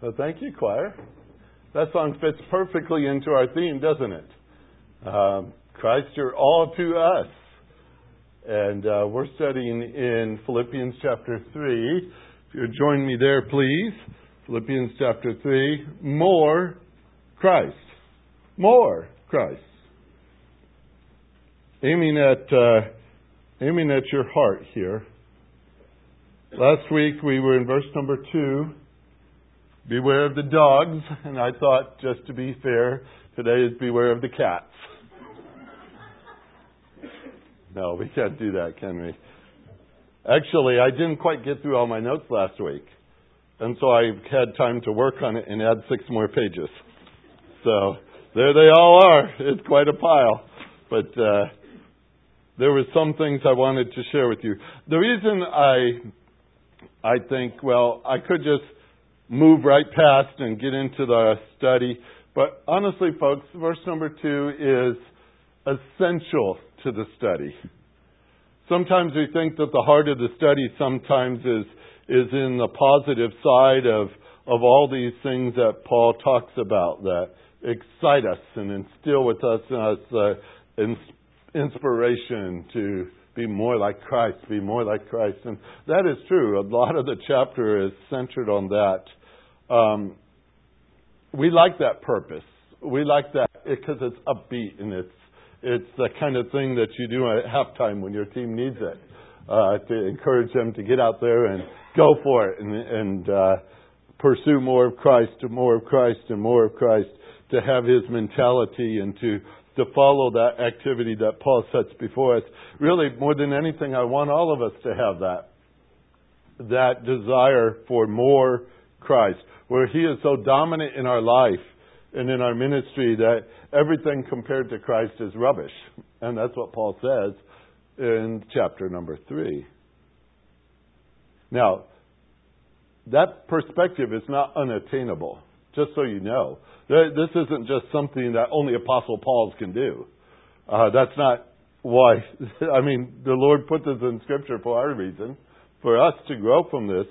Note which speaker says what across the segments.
Speaker 1: Well, thank you, choir. That song fits perfectly into our theme, doesn't it? Um, Christ, you're all to us. And uh, we're studying in Philippians chapter 3. If you'll join me there, please. Philippians chapter 3. More Christ. More Christ. Aiming at, uh, aiming at your heart here. Last week we were in verse number 2. Beware of the dogs, and I thought, just to be fair, today is beware of the cats. No, we can't do that, can we? Actually, I didn't quite get through all my notes last week, and so I had time to work on it and add six more pages. So there they all are. It's quite a pile, but uh, there were some things I wanted to share with you. The reason I I think, well, I could just move right past and get into the study. But honestly, folks, verse number two is essential to the study. Sometimes we think that the heart of the study sometimes is is in the positive side of of all these things that Paul talks about that excite us and instill with us, us uh, inspiration to be more like Christ, be more like Christ. And that is true. A lot of the chapter is centered on that. Um, we like that purpose. We like that because it's upbeat and it's it's the kind of thing that you do at halftime when your team needs it uh, to encourage them to get out there and go for it and, and uh, pursue more of Christ, and more of Christ, and more of Christ. To have His mentality and to to follow that activity that Paul sets before us. Really, more than anything, I want all of us to have that that desire for more Christ where He is so dominant in our life and in our ministry that everything compared to Christ is rubbish. And that's what Paul says in chapter number three. Now, that perspective is not unattainable, just so you know. This isn't just something that only Apostle Pauls can do. Uh, that's not why. I mean, the Lord put this in Scripture for our reason, for us to grow from this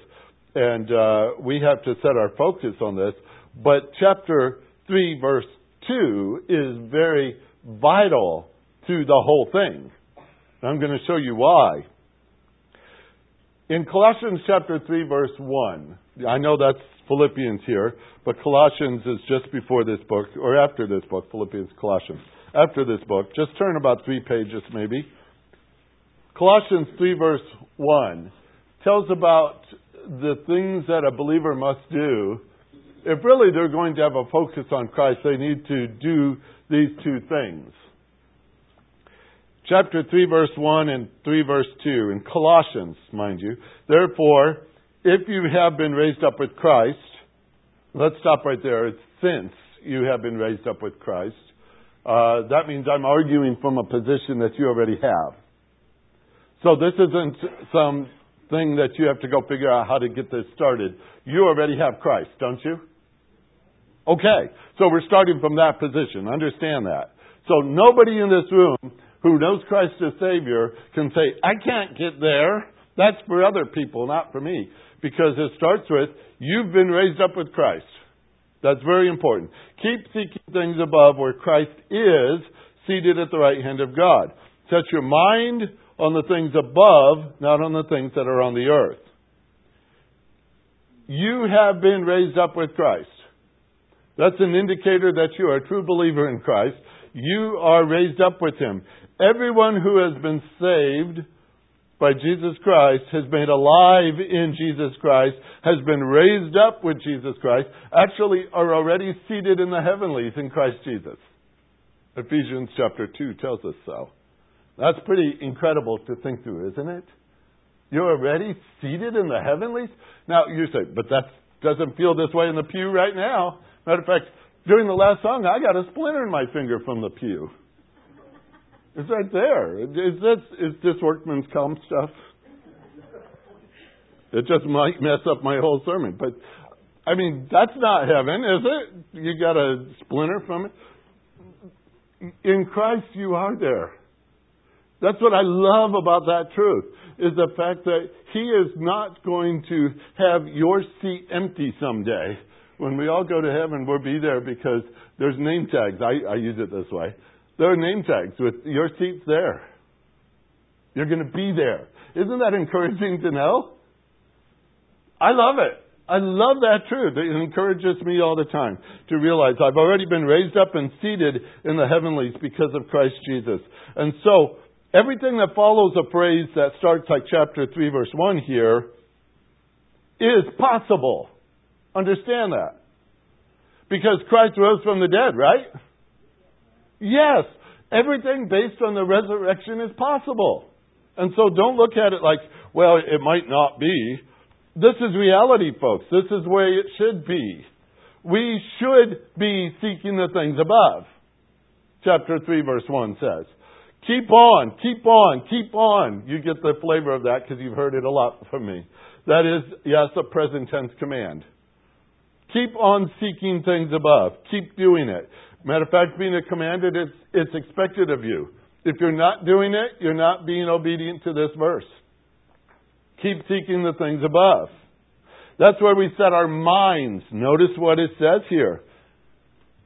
Speaker 1: and uh, we have to set our focus on this. But chapter 3, verse 2 is very vital to the whole thing. And I'm going to show you why. In Colossians chapter 3, verse 1, I know that's Philippians here, but Colossians is just before this book, or after this book, Philippians, Colossians. After this book, just turn about three pages maybe. Colossians 3, verse 1 tells about the things that a believer must do, if really they're going to have a focus on Christ, they need to do these two things. Chapter 3, verse 1 and 3, verse 2, in Colossians, mind you. Therefore, if you have been raised up with Christ, let's stop right there. It's since you have been raised up with Christ. Uh, that means I'm arguing from a position that you already have. So this isn't some thing that you have to go figure out how to get this started. You already have Christ, don't you? Okay, so we're starting from that position. Understand that. So nobody in this room who knows Christ as Savior can say, I can't get there. That's for other people, not for me. Because it starts with, you've been raised up with Christ. That's very important. Keep seeking things above where Christ is seated at the right hand of God. Set your mind on the things above, not on the things that are on the earth. You have been raised up with Christ. That's an indicator that you are a true believer in Christ. You are raised up with Him. Everyone who has been saved by Jesus Christ has been alive in Jesus Christ, has been raised up with Jesus Christ, actually are already seated in the heavenlies in Christ Jesus. Ephesians chapter 2 tells us so. That's pretty incredible to think through, isn't it? You're already seated in the heavenlies? Now, you say, but that doesn't feel this way in the pew right now. Matter of fact, during the last song, I got a splinter in my finger from the pew. It's right there. Is this, is this workman's comp stuff? It just might mess up my whole sermon. But, I mean, that's not heaven, is it? You got a splinter from it? In Christ, you are there. That's what I love about that truth, is the fact that He is not going to have your seat empty someday when we all go to heaven, we'll be there because there's name tags. I, I use it this way. There are name tags with your seat's there. You're going to be there. Isn't that encouraging to know? I love it. I love that truth. It encourages me all the time to realize I've already been raised up and seated in the heavenlies because of Christ Jesus. And so, everything that follows a phrase that starts like chapter 3, verse 1 here is possible. Understand that. Because Christ rose from the dead, right? Yes. Everything based on the resurrection is possible. And so don't look at it like, well, it might not be. This is reality, folks. This is where it should be. We should be seeking the things above. Chapter 3, verse 1 says. Keep on, keep on, keep on. You get the flavor of that because you've heard it a lot from me. That is, yes, a present tense command. Keep on seeking things above. Keep doing it. Matter of fact, being a commanded, it's, it's expected of you. If you're not doing it, you're not being obedient to this verse. Keep seeking the things above. That's where we set our minds. Notice what it says here.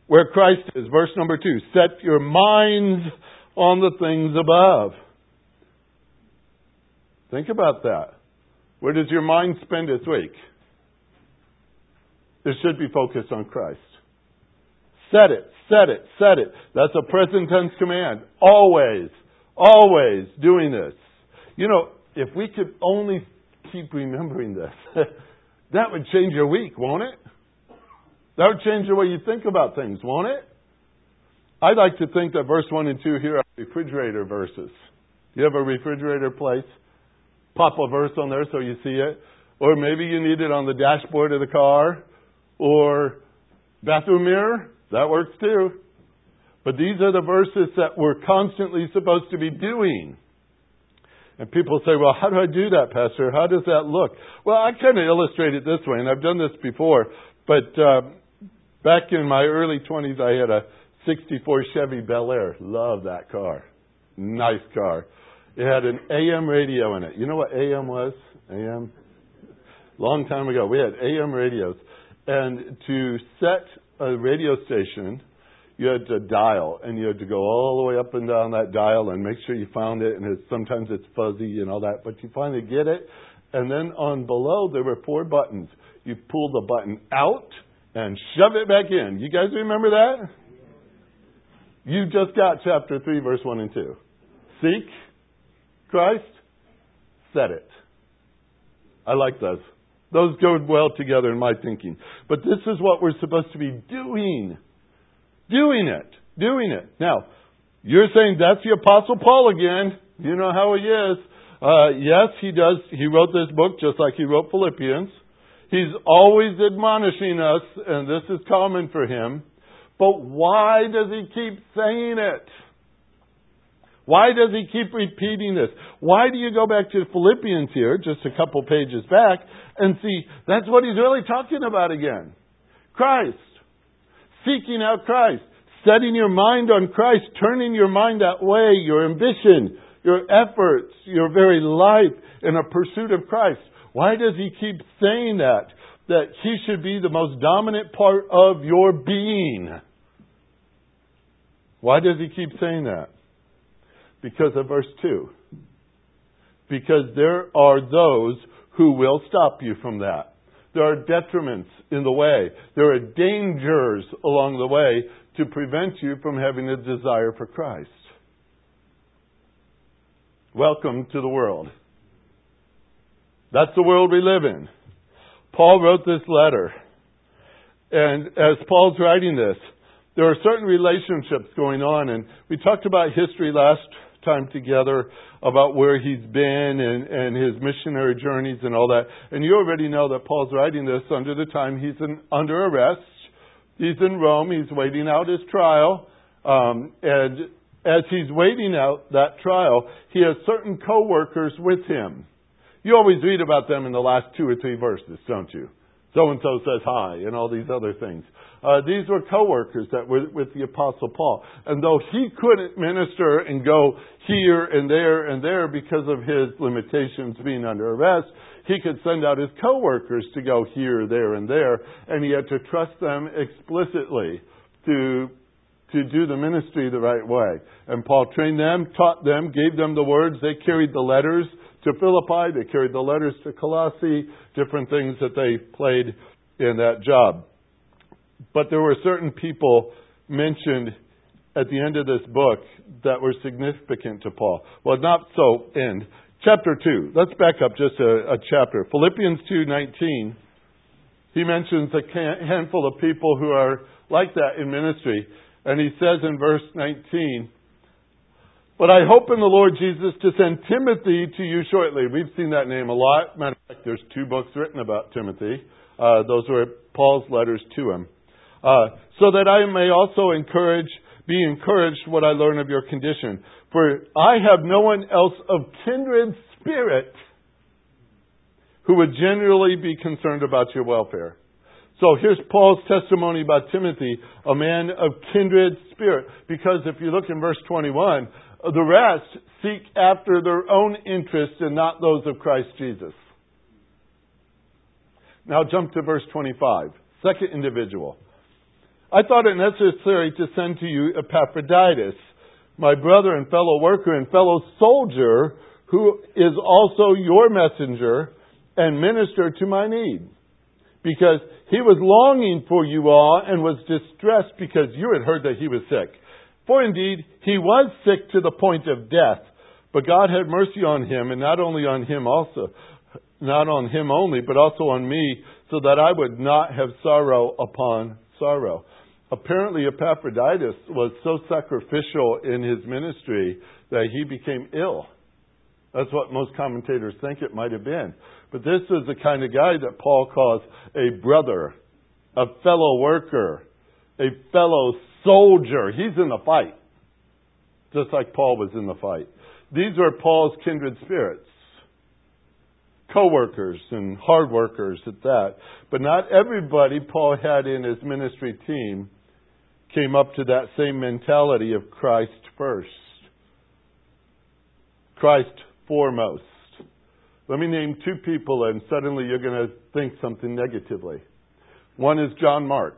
Speaker 1: Where Christ is. Verse number two. Set your minds on the things above. Think about that. Where does your mind spend its week? It should be focused on Christ. Set it, set it, set it. That's a present tense command. Always, always doing this. You know, if we could only keep remembering this, that would change your week, won't it? That would change the way you think about things, won't it? I'd like to think that verse 1 and 2 here are refrigerator verses. You have a refrigerator place? Pop a verse on there so you see it. Or maybe you need it on the dashboard of the car. Or bathroom mirror. That works too. But these are the verses that we're constantly supposed to be doing. And people say, well, how do I do that, Pastor? How does that look? Well, I kind of illustrate it this way, and I've done this before. But uh, back in my early 20s, I had a 64 Chevy Bel Air. Love that car. Nice car. It had an AM radio in it. You know what AM was? AM? Long time ago. We had AM radios. And to set a radio station, you had to dial and you had to go all the way up and down that dial and make sure you found it and it's, sometimes it's fuzzy and all that but you finally get it and then on below there were four buttons you pull the button out and shove it back in you guys remember that you just got chapter 3 verse 1 and 2 seek christ set it i like those those go well together in my thinking but this is what we're supposed to be doing Doing it. Doing it. Now, you're saying that's the Apostle Paul again. You know how he is. Uh, yes, he does. He wrote this book just like he wrote Philippians. He's always admonishing us, and this is common for him. But why does he keep saying it? Why does he keep repeating this? Why do you go back to Philippians here, just a couple pages back, and see that's what he's really talking about again? Christ seeking out Christ, setting your mind on Christ, turning your mind that way, your ambition, your efforts, your very life in a pursuit of Christ. Why does he keep saying that? That he should be the most dominant part of your being. Why does he keep saying that? Because of verse 2. Because there are those who will stop you from that. There are detriments in the way. There are dangers along the way to prevent you from having a desire for Christ. Welcome to the world. That's the world we live in. Paul wrote this letter. And as Paul's writing this, there are certain relationships going on. And we talked about history last time together about where he's been and, and his missionary journeys and all that. And you already know that Paul's writing this under the time he's in, under arrest. He's in Rome. He's waiting out his trial. Um, and as he's waiting out that trial, he has certain co-workers with him. You always read about them in the last two or three verses, don't you? So and so says hi, and all these other things. Uh, these were co-workers that were with the Apostle Paul. And though he couldn't minister and go here and there and there because of his limitations being under arrest, he could send out his co-workers to go here, there, and there, and he had to trust them explicitly to to do the ministry the right way. And Paul trained them, taught them, gave them the words. They carried the letters to Philippi. They carried the letters to Colossae. Different things that they played in that job. But there were certain people mentioned at the end of this book that were significant to Paul. Well, not so end. Chapter 2. Let's back up just a, a chapter. Philippians 2:19. He mentions a handful of people who are like that in ministry. And he says in verse 19, But I hope in the Lord Jesus to send Timothy to you shortly. We've seen that name a lot. Matter of fact, there's two books written about Timothy. Uh, those were Paul's letters to him. Uh, so that I may also encourage, be encouraged what I learn of your condition. For I have no one else of kindred spirit who would generally be concerned about your welfare. So here's Paul's testimony about Timothy, a man of kindred spirit. Because if you look in verse 21, the rest seek after their own interests and not those of Christ Jesus. Now jump to verse 25. Second individual. I thought it necessary to send to you Epaphroditus, my brother and fellow worker and fellow soldier, who is also your messenger and minister to my need. Because he was longing for you all and was distressed because you had heard that he was sick. For indeed, he was sick to the point of death. But God had mercy on him, and not only on him also, not on him only, but also on me, so that I would not have sorrow upon sorrow apparently Epaphroditus was so sacrificial in his ministry that he became ill. That's what most commentators think it might have been. But this is the kind of guy that Paul calls a brother, a fellow worker, a fellow soldier. He's in the fight, just like Paul was in the fight. These are Paul's kindred spirits co-workers and hard workers at that. But not everybody Paul had in his ministry team came up to that same mentality of Christ first. Christ foremost. Let me name two people, and suddenly you're going to think something negatively. One is John Mark.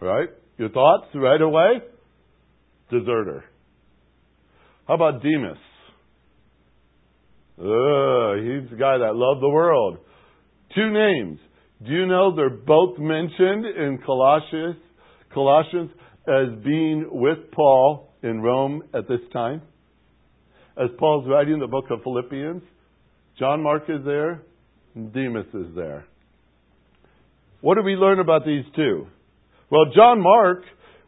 Speaker 1: Right? Your thoughts right away? Deserter. How about Demas? Ugh, he's the guy that loved the world. Two names. Do you know they're both mentioned in Colossians Colossians as being with Paul in Rome at this time. As Paul's writing the book of Philippians, John Mark is there, and Demas is there. What do we learn about these two? Well, John Mark,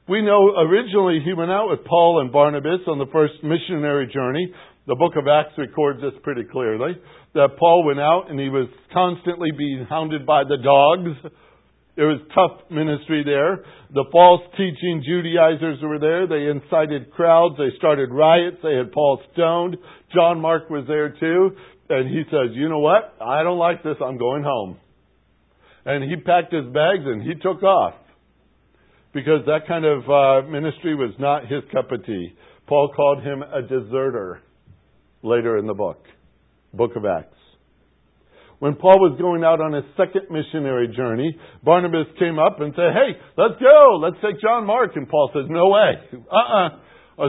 Speaker 1: we know originally he went out with Paul and Barnabas on the first missionary journey. The book of Acts records this pretty clearly that Paul went out and he was constantly being hounded by the dogs it was tough ministry there. The false teaching Judaizers were there. They incited crowds. They started riots. They had Paul stoned. John Mark was there too. And he says, You know what? I don't like this. I'm going home. And he packed his bags and he took off. Because that kind of uh, ministry was not his cup of tea. Paul called him a deserter later in the book, Book of Acts. When Paul was going out on his second missionary journey, Barnabas came up and said, Hey, let's go. Let's take John Mark. And Paul says, No way. Uh-uh. A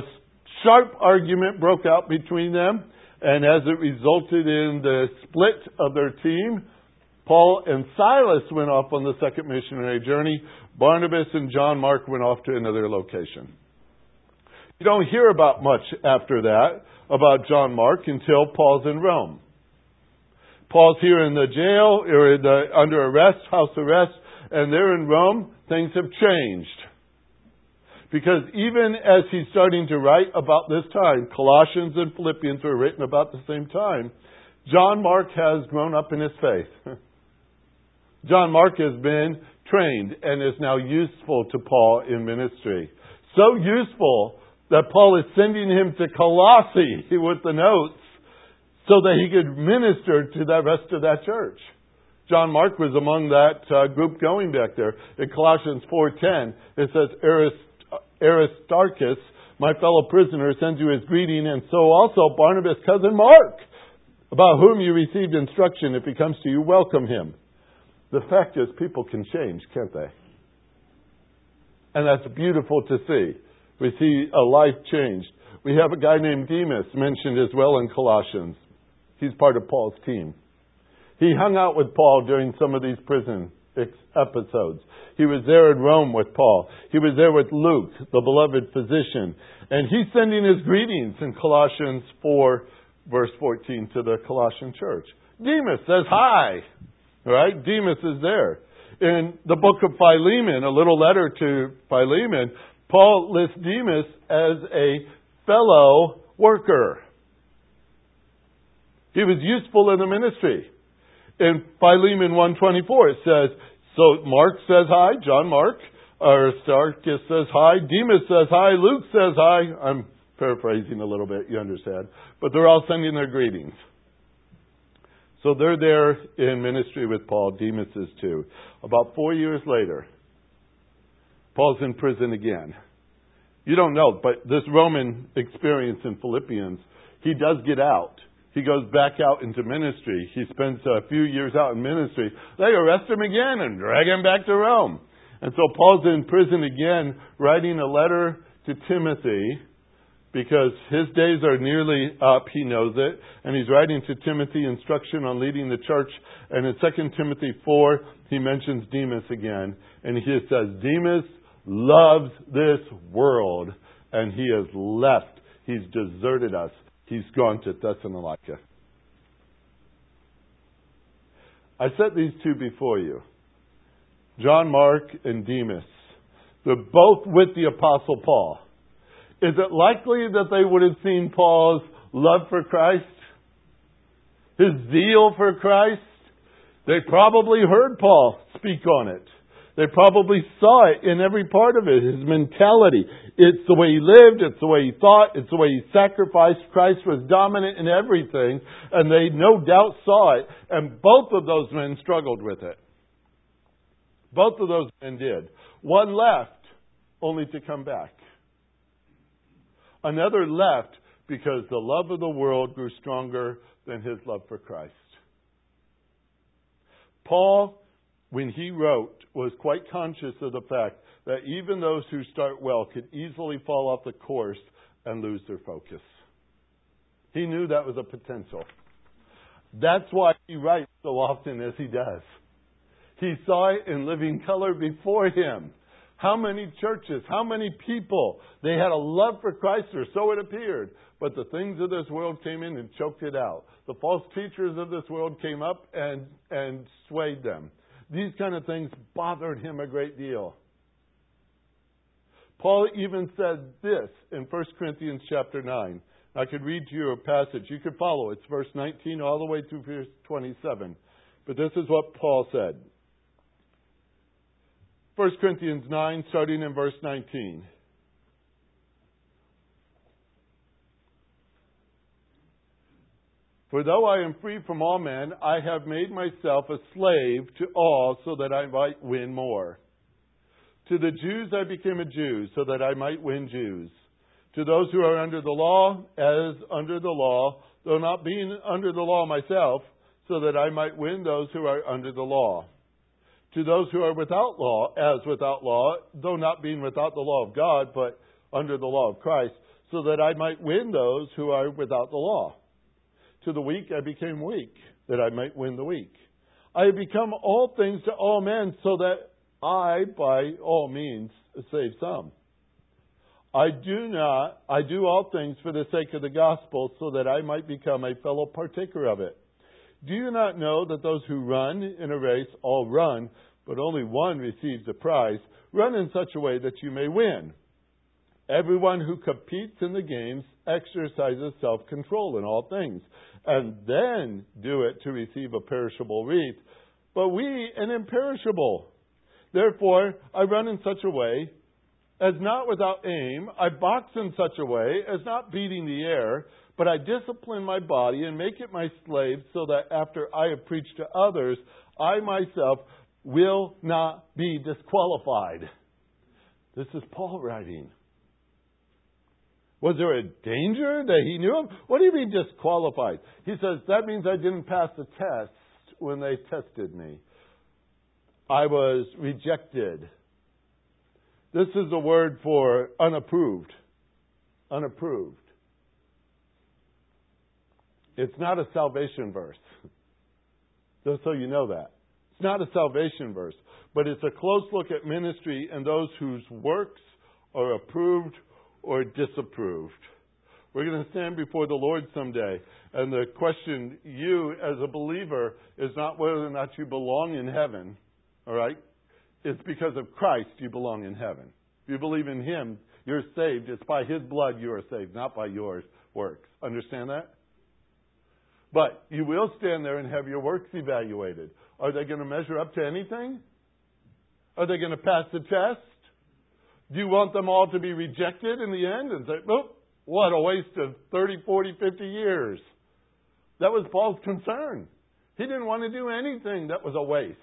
Speaker 1: sharp argument broke out between them. And as it resulted in the split of their team, Paul and Silas went off on the second missionary journey. Barnabas and John Mark went off to another location. You don't hear about much after that about John Mark until Paul's in Rome. Paul's here in the jail, or the, under arrest, house arrest, and they're in Rome. Things have changed. Because even as he's starting to write about this time, Colossians and Philippians were written about the same time, John Mark has grown up in his faith. John Mark has been trained and is now useful to Paul in ministry. So useful that Paul is sending him to Colossae with the notes so that he could minister to the rest of that church. John Mark was among that uh, group going back there. In Colossians 4:10, it says Aristarchus, my fellow prisoner, sends you his greeting, and so also Barnabas' cousin Mark, about whom you received instruction. If he comes to you, welcome him. The fact is, people can change, can't they? And that's beautiful to see. We see a life changed. We have a guy named Demas mentioned as well in Colossians. He's part of Paul's team. He hung out with Paul during some of these prison episodes. He was there in Rome with Paul. He was there with Luke, the beloved physician. And he's sending his greetings in Colossians 4, verse 14, to the Colossian church. Demas says hi. Right? Demas is there. In the book of Philemon, a little letter to Philemon, Paul lists Demas as a fellow worker. He was useful in the ministry. In Philemon 124 it says, so Mark says hi, John Mark, Aristarchus says hi, Demas says hi, Luke says hi. I'm paraphrasing a little bit, you understand. But they're all sending their greetings. So they're there in ministry with Paul. Demas is too. About four years later, Paul's in prison again. You don't know, but this Roman experience in Philippians, he does get out. He goes back out into ministry. He spends a few years out in ministry. They arrest him again and drag him back to Rome. And so Paul's in prison again, writing a letter to Timothy because his days are nearly up. He knows it. And he's writing to Timothy instruction on leading the church. And in 2 Timothy 4, he mentions Demas again. And he says, Demas loves this world and he has left. He's deserted us. He's gone to Thessalonica. I set these two before you John Mark and Demas. They're both with the Apostle Paul. Is it likely that they would have seen Paul's love for Christ? His zeal for Christ? They probably heard Paul speak on it. They probably saw it in every part of it, his mentality. It's the way he lived, it's the way he thought, it's the way he sacrificed. Christ was dominant in everything, and they no doubt saw it, and both of those men struggled with it. Both of those men did. One left, only to come back. Another left because the love of the world grew stronger than his love for Christ. Paul, when he wrote, was quite conscious of the fact that even those who start well could easily fall off the course and lose their focus. He knew that was a potential. That's why he writes so often as he does. He saw it in living color before him. How many churches, how many people, they had a love for Christ, or so it appeared. But the things of this world came in and choked it out. The false teachers of this world came up and, and swayed them. These kind of things bothered him a great deal. Paul even said this in 1 Corinthians chapter 9. I could read to you a passage. You could follow. It's verse 19 all the way through verse 27. But this is what Paul said. 1 Corinthians 9, starting in verse 19. For though I am free from all men, I have made myself a slave to all so that I might win more. To the Jews I became a Jew so that I might win Jews. To those who are under the law, as under the law, though not being under the law myself, so that I might win those who are under the law to those who are without law as without law, though not being without the law of God, but under the law of Christ, so that I might win those who are without the law. To the weak I became weak, that I might win the weak. I have become all things to all men, so that I, by all means, save some. I do not, I do all things for the sake of the gospel, so that I might become a fellow partaker of it. Do you not know that those who run in a race all run, but only one receives a prize? Run in such a way that you may win. Everyone who competes in the games exercises self control in all things, and then do it to receive a perishable wreath, but we an imperishable. Therefore, I run in such a way as not without aim. I box in such a way as not beating the air but I discipline my body and make it my slave so that after I have preached to others, I myself will not be disqualified. This is Paul writing. Was there a danger that he knew of? What do you mean disqualified? He says, that means I didn't pass the test when they tested me. I was rejected. This is a word for unapproved. Unapproved. It's not a salvation verse. Just so you know that. It's not a salvation verse, but it's a close look at ministry and those whose works are approved or disapproved. We're going to stand before the Lord someday, and the question you as a believer is not whether or not you belong in heaven, all right? It's because of Christ you belong in heaven. If you believe in Him, you're saved. It's by His blood you are saved, not by your works. Understand that? But you will stand there and have your works evaluated. Are they going to measure up to anything? Are they going to pass the test? Do you want them all to be rejected in the end and say, oh, what a waste of 30, 40, 50 years? That was Paul's concern. He didn't want to do anything that was a waste.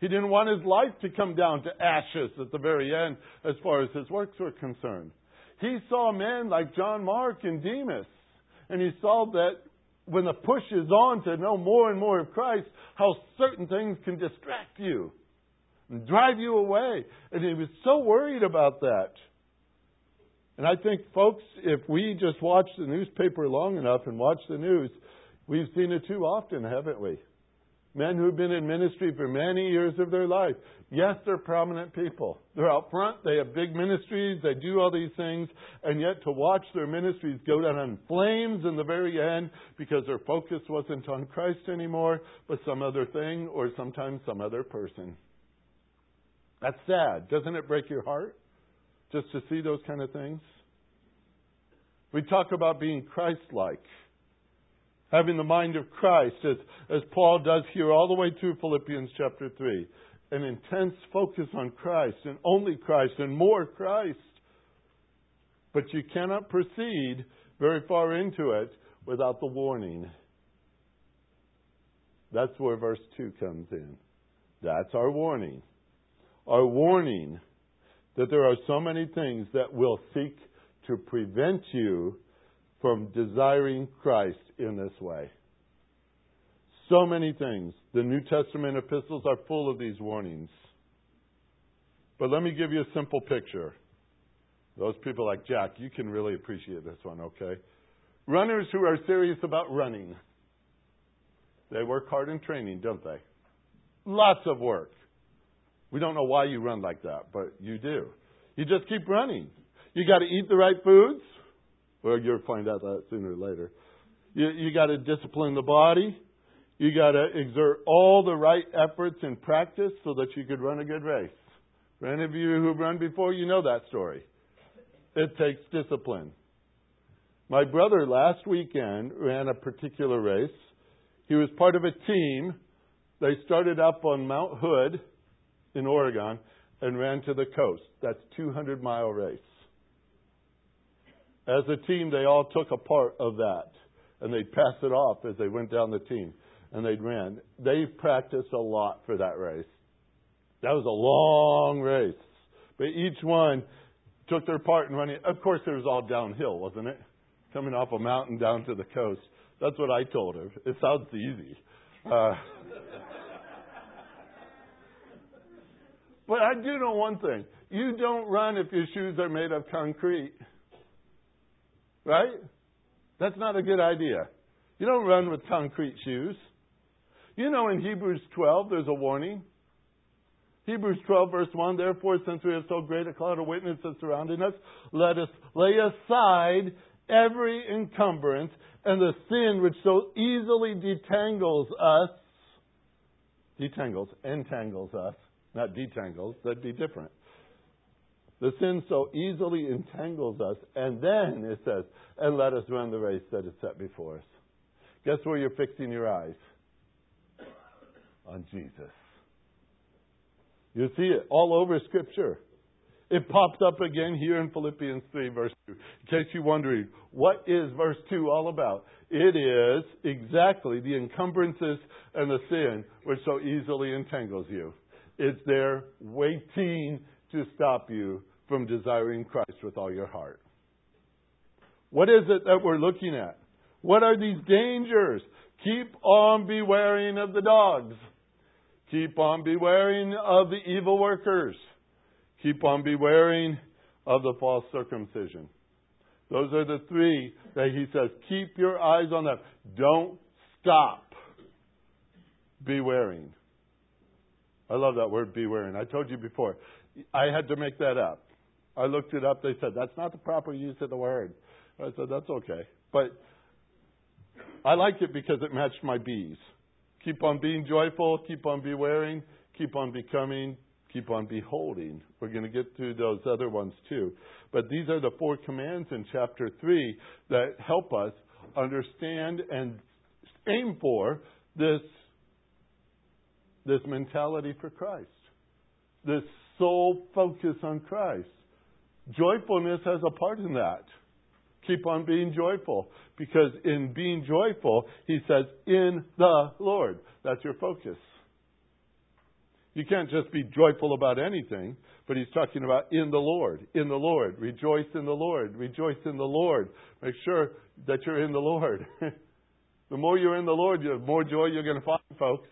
Speaker 1: He didn't want his life to come down to ashes at the very end as far as his works were concerned. He saw men like John Mark and Demas, and he saw that when the push is on to know more and more of Christ, how certain things can distract you and drive you away. And he was so worried about that. And I think, folks, if we just watch the newspaper long enough and watch the news, we've seen it too often, haven't we? Men who've been in ministry for many years of their life. Yes, they're prominent people. They're out front, they have big ministries, they do all these things, and yet to watch their ministries go down in flames in the very end because their focus wasn't on Christ anymore, but some other thing or sometimes some other person. That's sad. Doesn't it break your heart just to see those kind of things? We talk about being Christ like having the mind of Christ, as, as Paul does here all the way through Philippians chapter 3. An intense focus on Christ and only Christ and more Christ. But you cannot proceed very far into it without the warning. That's where verse 2 comes in. That's our warning. Our warning that there are so many things that will seek to prevent you from desiring Christ in this way. So many things. The New Testament epistles are full of these warnings. But let me give you a simple picture. Those people like Jack, you can really appreciate this one, okay? Runners who are serious about running. They work hard in training, don't they? Lots of work. We don't know why you run like that, but you do. You just keep running. You got to eat the right foods. Well, you'll find out that sooner or later. You, you got to discipline the body. You got to exert all the right efforts in practice so that you could run a good race. For any of you who've run before, you know that story. It takes discipline. My brother last weekend ran a particular race. He was part of a team. They started up on Mount Hood in Oregon and ran to the coast. That's 200 mile race. As a team, they all took a part of that, and they'd pass it off as they went down the team, and they'd ran. They practiced a lot for that race. That was a long race, but each one took their part in running. Of course, it was all downhill, wasn't it? Coming off a mountain down to the coast. That's what I told her. It sounds easy. Uh, but I do know one thing. You don't run if your shoes are made of concrete. Right? That's not a good idea. You don't run with concrete shoes. You know, in Hebrews 12, there's a warning. Hebrews 12, verse 1 Therefore, since we have so great a cloud of witnesses surrounding us, let us lay aside every encumbrance and the sin which so easily detangles us. Detangles, entangles us, not detangles, that'd be different. The sin so easily entangles us. And then it says, and let us run the race that is set before us. Guess where you're fixing your eyes? On Jesus. You see it all over Scripture. It pops up again here in Philippians 3, verse 2. In case you're wondering, what is verse 2 all about? It is exactly the encumbrances and the sin which so easily entangles you. It's there waiting to stop you from desiring Christ with all your heart. What is it that we're looking at? What are these dangers? Keep on bewaring of the dogs. Keep on bewaring of the evil workers. Keep on bewaring of the false circumcision. Those are the three that he says, keep your eyes on them. Don't stop bewaring. I love that word bewaring. I told you before. I had to make that up. I looked it up. They said, that's not the proper use of the word. I said, that's okay. But I like it because it matched my bees. Keep on being joyful, keep on bewaring, keep on becoming, keep on beholding. We're going to get through those other ones too. But these are the four commands in chapter 3 that help us understand and aim for this, this mentality for Christ, this sole focus on Christ. Joyfulness has a part in that. Keep on being joyful. Because in being joyful, he says, in the Lord. That's your focus. You can't just be joyful about anything, but he's talking about in the Lord. In the Lord. Rejoice in the Lord. Rejoice in the Lord. Make sure that you're in the Lord. the more you're in the Lord, the more joy you're going to find, folks.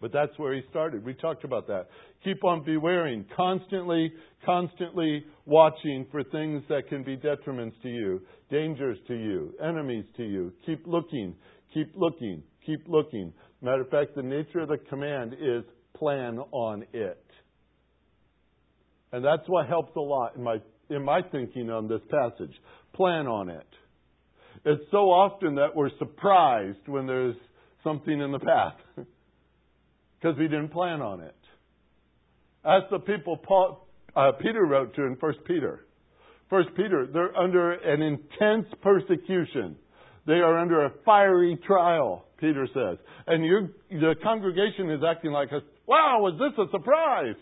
Speaker 1: But that's where he started. We talked about that. Keep on bewaring, constantly, constantly watching for things that can be detriments to you, dangers to you, enemies to you. Keep looking, keep looking, keep looking. Matter of fact, the nature of the command is plan on it. And that's what helps a lot in my in my thinking on this passage. Plan on it. It's so often that we're surprised when there's something in the path. because we didn't plan on it. As the people Paul, uh, Peter wrote to in First Peter. First Peter, they're under an intense persecution. They are under a fiery trial, Peter says. And you, the congregation is acting like, wow, was this a surprise?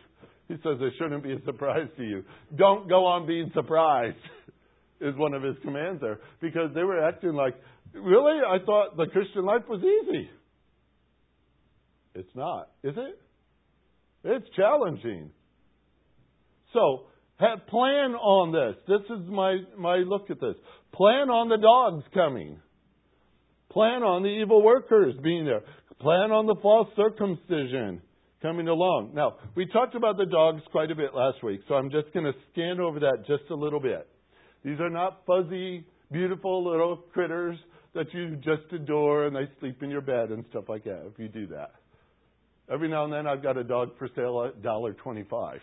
Speaker 1: He says it shouldn't be a surprise to you. Don't go on being surprised, is one of his commands there. Because they were acting like, really? I thought the Christian life was easy. It's not, is it? It's challenging. So, have, plan on this. This is my, my look at this. Plan on the dogs coming. Plan on the evil workers being there. Plan on the false circumcision coming along. Now, we talked about the dogs quite a bit last week, so I'm just going to scan over that just a little bit. These are not fuzzy, beautiful little critters that you just adore and they sleep in your bed and stuff like that if you do that. Every now and then I've got a dog for sale at dollar twenty-five.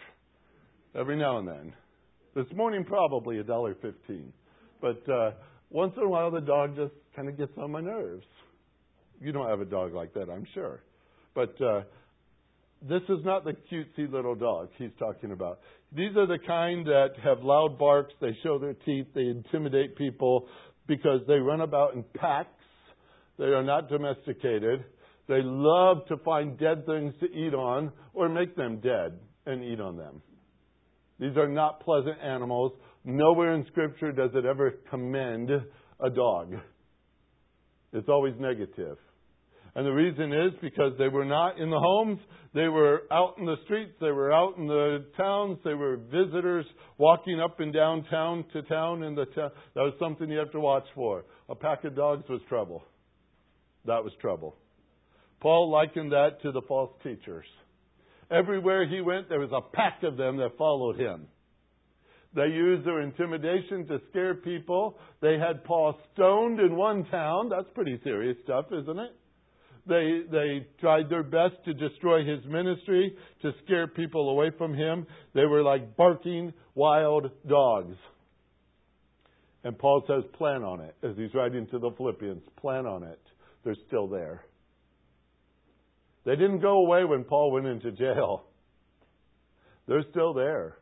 Speaker 1: Every now and then. This morning probably a dollar fifteen. But uh, once in a while the dog just kind of gets on my nerves. You don't have a dog like that, I'm sure. But uh, this is not the cutesy little dog he's talking about. These are the kind that have loud barks, they show their teeth, they intimidate people because they run about in packs. They are not domesticated. They love to find dead things to eat on or make them dead and eat on them. These are not pleasant animals. Nowhere in Scripture does it ever commend a dog. It's always negative. And the reason is because they were not in the homes, they were out in the streets, they were out in the towns, they were visitors walking up and down town to town in the town. That was something you have to watch for. A pack of dogs was trouble. That was trouble. Paul likened that to the false teachers. Everywhere he went, there was a pack of them that followed him. They used their intimidation to scare people. They had Paul stoned in one town. That's pretty serious stuff, isn't it? They, they tried their best to destroy his ministry, to scare people away from him. They were like barking wild dogs. And Paul says, plan on it. As he's writing to the Philippians, plan on it. They're still there. They didn't go away when Paul went into jail. They're still there.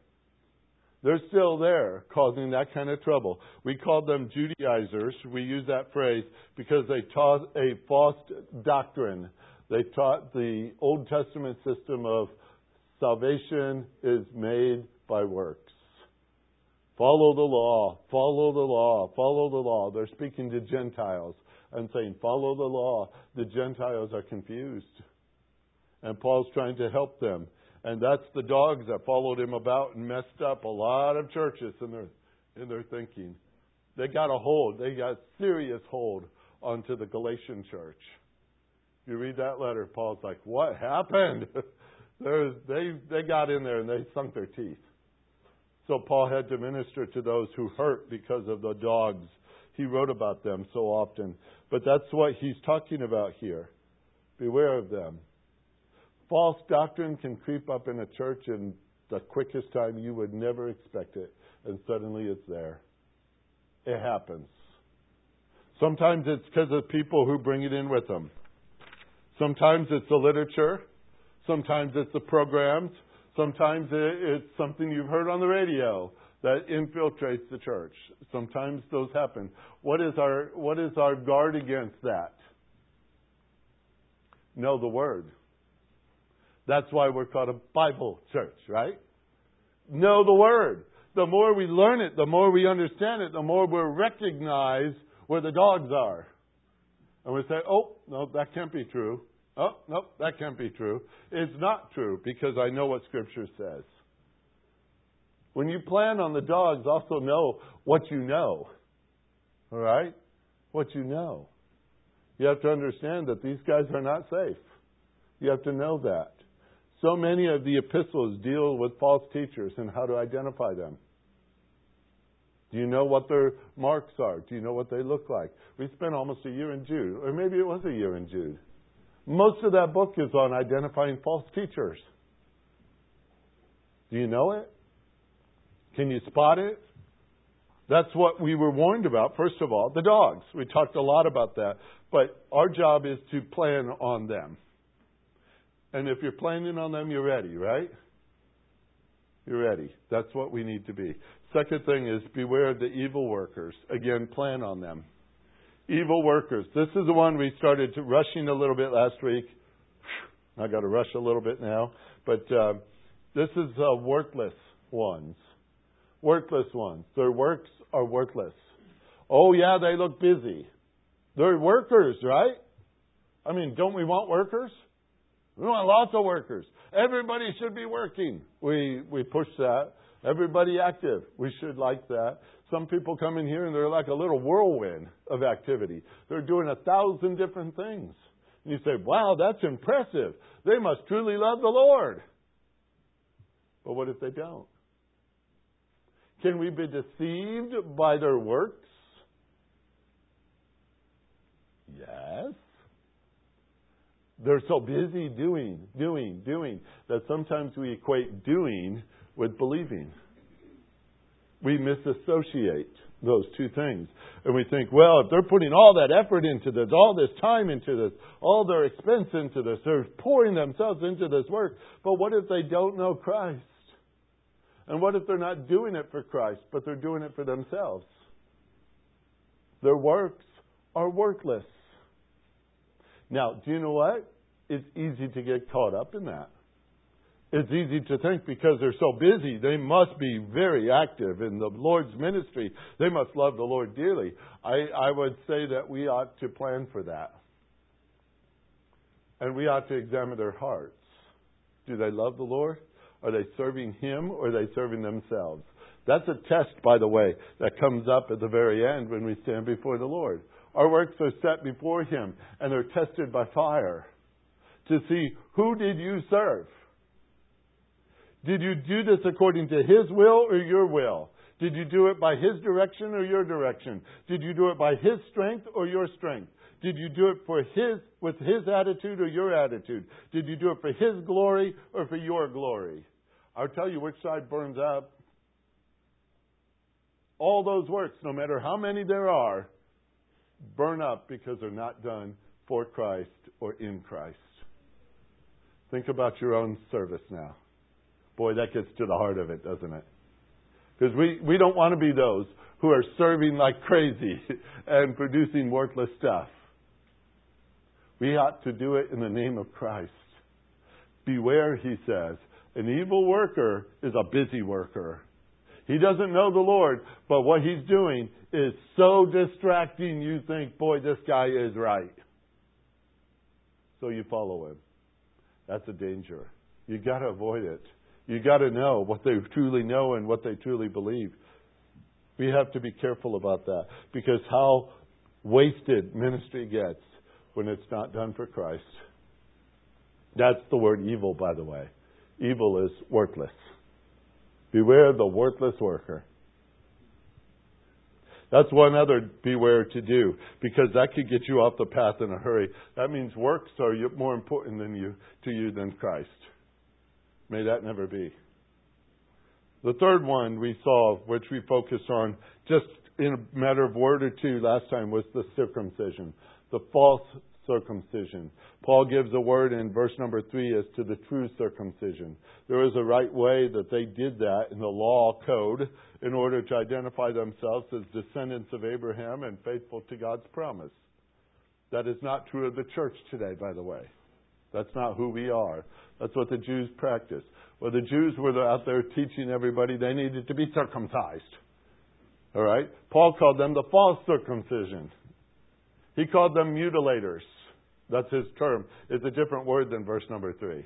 Speaker 1: They're still there causing that kind of trouble. We called them Judaizers. We use that phrase because they taught a false doctrine. They taught the Old Testament system of Salvation is made by works. Follow the law, follow the law, follow the law. They're speaking to Gentiles and saying, Follow the law. The Gentiles are confused. And Paul's trying to help them. And that's the dogs that followed him about and messed up a lot of churches in their, in their thinking. They got a hold, they got serious hold onto the Galatian church. You read that letter, Paul's like, What happened? they, they got in there and they sunk their teeth. So Paul had to minister to those who hurt because of the dogs. He wrote about them so often. But that's what he's talking about here. Beware of them. False doctrine can creep up in a church in the quickest time you would never expect it, and suddenly it's there. It happens. Sometimes it's because of people who bring it in with them. Sometimes it's the literature. Sometimes it's the programs. Sometimes it's something you've heard on the radio that infiltrates the church. Sometimes those happen. What is our, what is our guard against that? Know the Word. That's why we're called a Bible church, right? Know the Word. The more we learn it, the more we understand it, the more we recognize where the dogs are. And we say, oh, no, that can't be true. Oh, no, that can't be true. It's not true because I know what Scripture says. When you plan on the dogs, also know what you know. All right? What you know. You have to understand that these guys are not safe. You have to know that. So many of the epistles deal with false teachers and how to identify them. Do you know what their marks are? Do you know what they look like? We spent almost a year in Jude, or maybe it was a year in Jude. Most of that book is on identifying false teachers. Do you know it? Can you spot it? That's what we were warned about, first of all. The dogs. We talked a lot about that. But our job is to plan on them. And if you're planning on them, you're ready, right? You're ready. That's what we need to be. Second thing is beware of the evil workers. Again, plan on them evil workers. This is the one we started rushing a little bit last week. I got to rush a little bit now, but uh, this is uh, worthless ones. Worthless ones. Their works are worthless. Oh yeah, they look busy. They're workers, right? I mean, don't we want workers? We want lots of workers. Everybody should be working. We we push that. Everybody active. We should like that. Some people come in here and they're like a little whirlwind of activity. They're doing a thousand different things. And you say, wow, that's impressive. They must truly love the Lord. But what if they don't? Can we be deceived by their works? Yes. They're so busy doing, doing, doing that sometimes we equate doing with believing we misassociate those two things. And we think, well, if they're putting all that effort into this, all this time into this, all their expense into this, they're pouring themselves into this work. But what if they don't know Christ? And what if they're not doing it for Christ, but they're doing it for themselves? Their works are worthless. Now, do you know what? It's easy to get caught up in that it's easy to think because they're so busy, they must be very active in the Lord's ministry. They must love the Lord dearly. I, I would say that we ought to plan for that. And we ought to examine their hearts. Do they love the Lord? Are they serving Him or are they serving themselves? That's a test, by the way, that comes up at the very end when we stand before the Lord. Our works are set before Him and they're tested by fire to see who did you serve? Did you do this according to His will or your will? Did you do it by His direction or your direction? Did you do it by His strength or your strength? Did you do it for His, with His attitude or your attitude? Did you do it for His glory or for your glory? I'll tell you which side burns up. All those works, no matter how many there are, burn up because they're not done for Christ or in Christ. Think about your own service now. Boy, that gets to the heart of it, doesn't it? Because we, we don't want to be those who are serving like crazy and producing worthless stuff. We ought to do it in the name of Christ. Beware, he says, An evil worker is a busy worker. He doesn't know the Lord, but what he's doing is so distracting you think, boy, this guy is right. So you follow him. That's a danger. You got to avoid it. You got to know what they truly know and what they truly believe. We have to be careful about that because how wasted ministry gets when it's not done for Christ. That's the word evil, by the way. Evil is worthless. Beware the worthless worker. That's one other beware to do because that could get you off the path in a hurry. That means works are more important than you to you than Christ. May that never be. The third one we saw, which we focused on just in a matter of word or two last time, was the circumcision, the false circumcision. Paul gives a word in verse number three as to the true circumcision. There is a right way that they did that in the law code in order to identify themselves as descendants of Abraham and faithful to God's promise. That is not true of the church today, by the way. That's not who we are. That's what the Jews practiced. Well, the Jews were out there teaching everybody they needed to be circumcised. All right? Paul called them the false circumcision. He called them mutilators. That's his term. It's a different word than verse number three.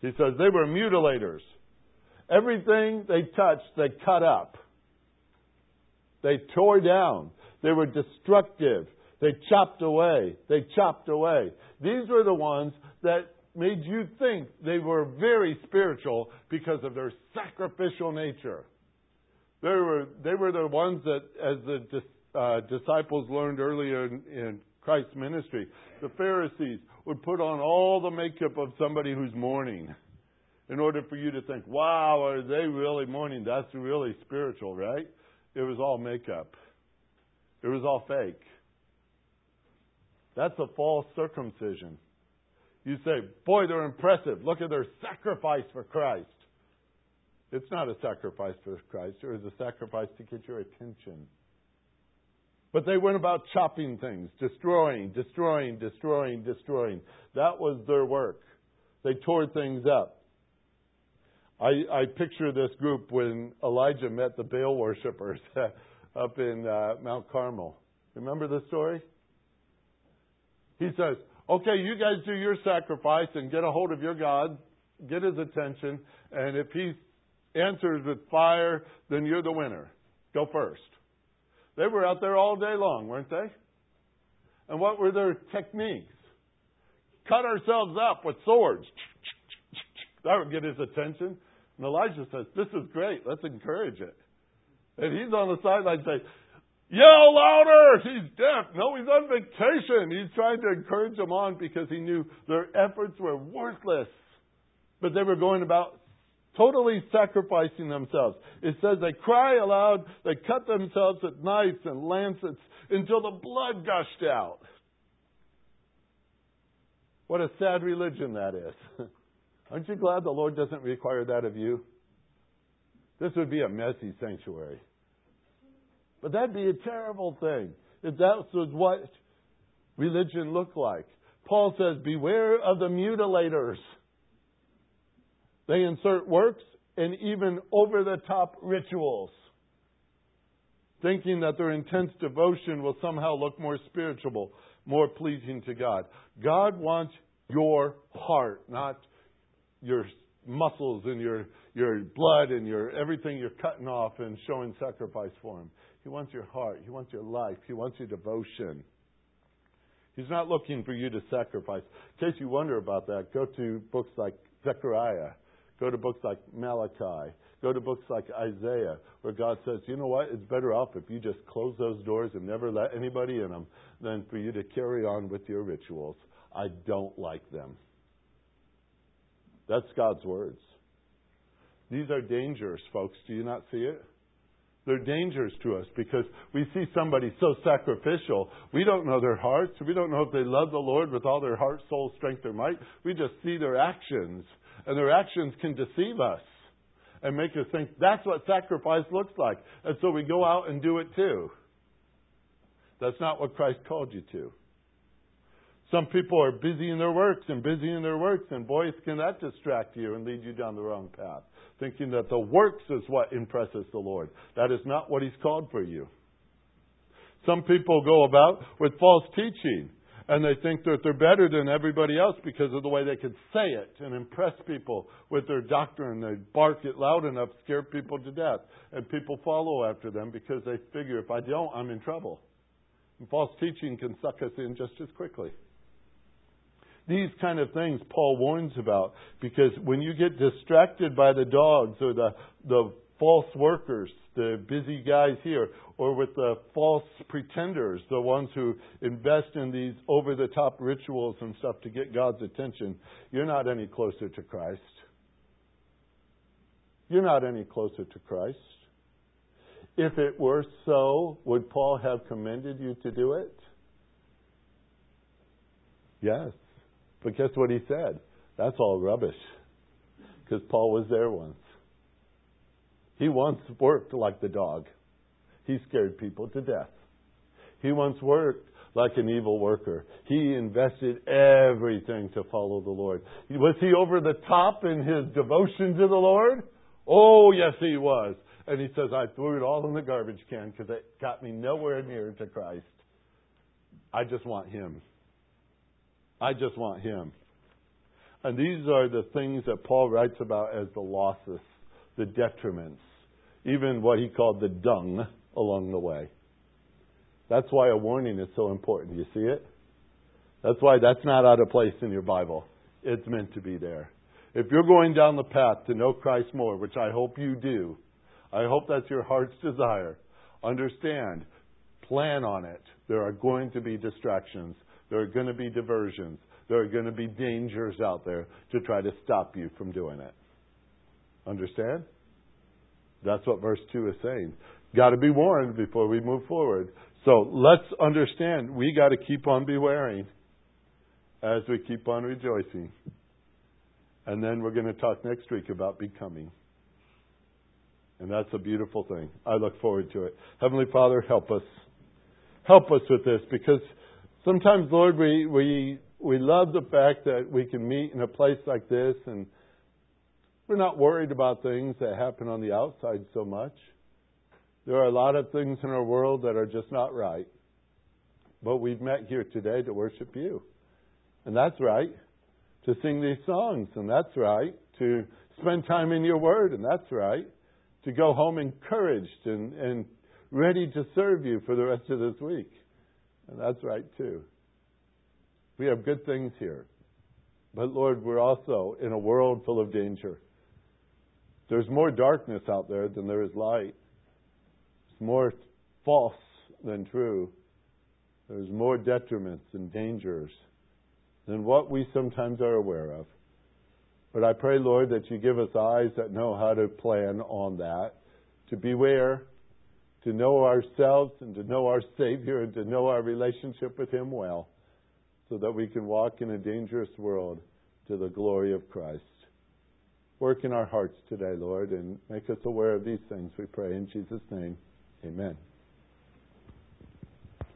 Speaker 1: He says they were mutilators. Everything they touched, they cut up. They tore down. They were destructive. They chopped away. They chopped away. These were the ones that made you think they were very spiritual because of their sacrificial nature. They were, they were the ones that, as the uh, disciples learned earlier in, in Christ's ministry, the Pharisees would put on all the makeup of somebody who's mourning in order for you to think, wow, are they really mourning? That's really spiritual, right? It was all makeup, it was all fake. That's a false circumcision. You say, boy, they're impressive. Look at their sacrifice for Christ. It's not a sacrifice for Christ, it was a sacrifice to get your attention. But they went about chopping things, destroying, destroying, destroying, destroying. That was their work. They tore things up. I, I picture this group when Elijah met the Baal worshippers up in uh, Mount Carmel. Remember the story? He says, Okay, you guys do your sacrifice and get a hold of your God, get his attention, and if he answers with fire, then you're the winner. Go first. They were out there all day long, weren't they? And what were their techniques? Cut ourselves up with swords. That would get his attention. And Elijah says, This is great. Let's encourage it. And he's on the sideline saying, Yell louder! He's deaf. No, he's on vacation. He's trying to encourage them on because he knew their efforts were worthless. But they were going about totally sacrificing themselves. It says they cry aloud, they cut themselves with knives and lancets until the blood gushed out. What a sad religion that is. Aren't you glad the Lord doesn't require that of you? This would be a messy sanctuary. But that'd be a terrible thing if that was what religion looked like. Paul says, Beware of the mutilators. They insert works and even over the top rituals, thinking that their intense devotion will somehow look more spiritual, more pleasing to God. God wants your heart, not your muscles and your, your blood and your everything you're cutting off and showing sacrifice for Him. He wants your heart. He wants your life. He wants your devotion. He's not looking for you to sacrifice. In case you wonder about that, go to books like Zechariah Go to books like Malachi. Go to books like Isaiah, where God says, you know what? It's better off if you just close those doors and never let anybody in them than for you to carry on with your rituals. I don't like them. That's God's words. These are dangers, folks. Do you not see it? They're dangers to us because we see somebody so sacrificial. We don't know their hearts. We don't know if they love the Lord with all their heart, soul, strength, or might. We just see their actions and their actions can deceive us and make us think that's what sacrifice looks like. And so we go out and do it too. That's not what Christ called you to. Some people are busy in their works and busy in their works, and boys, can that distract you and lead you down the wrong path? Thinking that the works is what impresses the Lord. That is not what He's called for you. Some people go about with false teaching and they think that they're better than everybody else because of the way they can say it and impress people with their doctrine. They bark it loud enough, scare people to death, and people follow after them because they figure if I don't, I'm in trouble. And false teaching can suck us in just as quickly. These kind of things Paul warns about because when you get distracted by the dogs or the, the false workers, the busy guys here, or with the false pretenders, the ones who invest in these over the top rituals and stuff to get God's attention, you're not any closer to Christ. You're not any closer to Christ. If it were so, would Paul have commended you to do it? Yes. But guess what he said? That's all rubbish. Because Paul was there once. He once worked like the dog. He scared people to death. He once worked like an evil worker. He invested everything to follow the Lord. Was he over the top in his devotion to the Lord? Oh, yes, he was. And he says, I threw it all in the garbage can because it got me nowhere near to Christ. I just want him. I just want him. And these are the things that Paul writes about as the losses, the detriments, even what he called the dung along the way. That's why a warning is so important. You see it? That's why that's not out of place in your Bible. It's meant to be there. If you're going down the path to know Christ more, which I hope you do, I hope that's your heart's desire. Understand, plan on it. There are going to be distractions. There are going to be diversions. There are going to be dangers out there to try to stop you from doing it. Understand? That's what verse 2 is saying. Got to be warned before we move forward. So let's understand we got to keep on bewaring as we keep on rejoicing. And then we're going to talk next week about becoming. And that's a beautiful thing. I look forward to it. Heavenly Father, help us. Help us with this because sometimes, Lord, we, we, we love the fact that we can meet in a place like this and we're not worried about things that happen on the outside so much. There are a lot of things in our world that are just not right. But we've met here today to worship you. And that's right. To sing these songs, and that's right. To spend time in your word, and that's right. To go home encouraged and, and ready to serve you for the rest of this week. And that's right too. We have good things here. But Lord, we're also in a world full of danger. There's more darkness out there than there is light. It's more false than true. There's more detriments and dangers than what we sometimes are aware of. But I pray, Lord, that you give us eyes that know how to plan on that, to beware, to know ourselves and to know our Savior and to know our relationship with Him well, so that we can walk in a dangerous world to the glory of Christ. Work in our hearts today, Lord, and make us aware of these things, we pray in Jesus' name. Amen.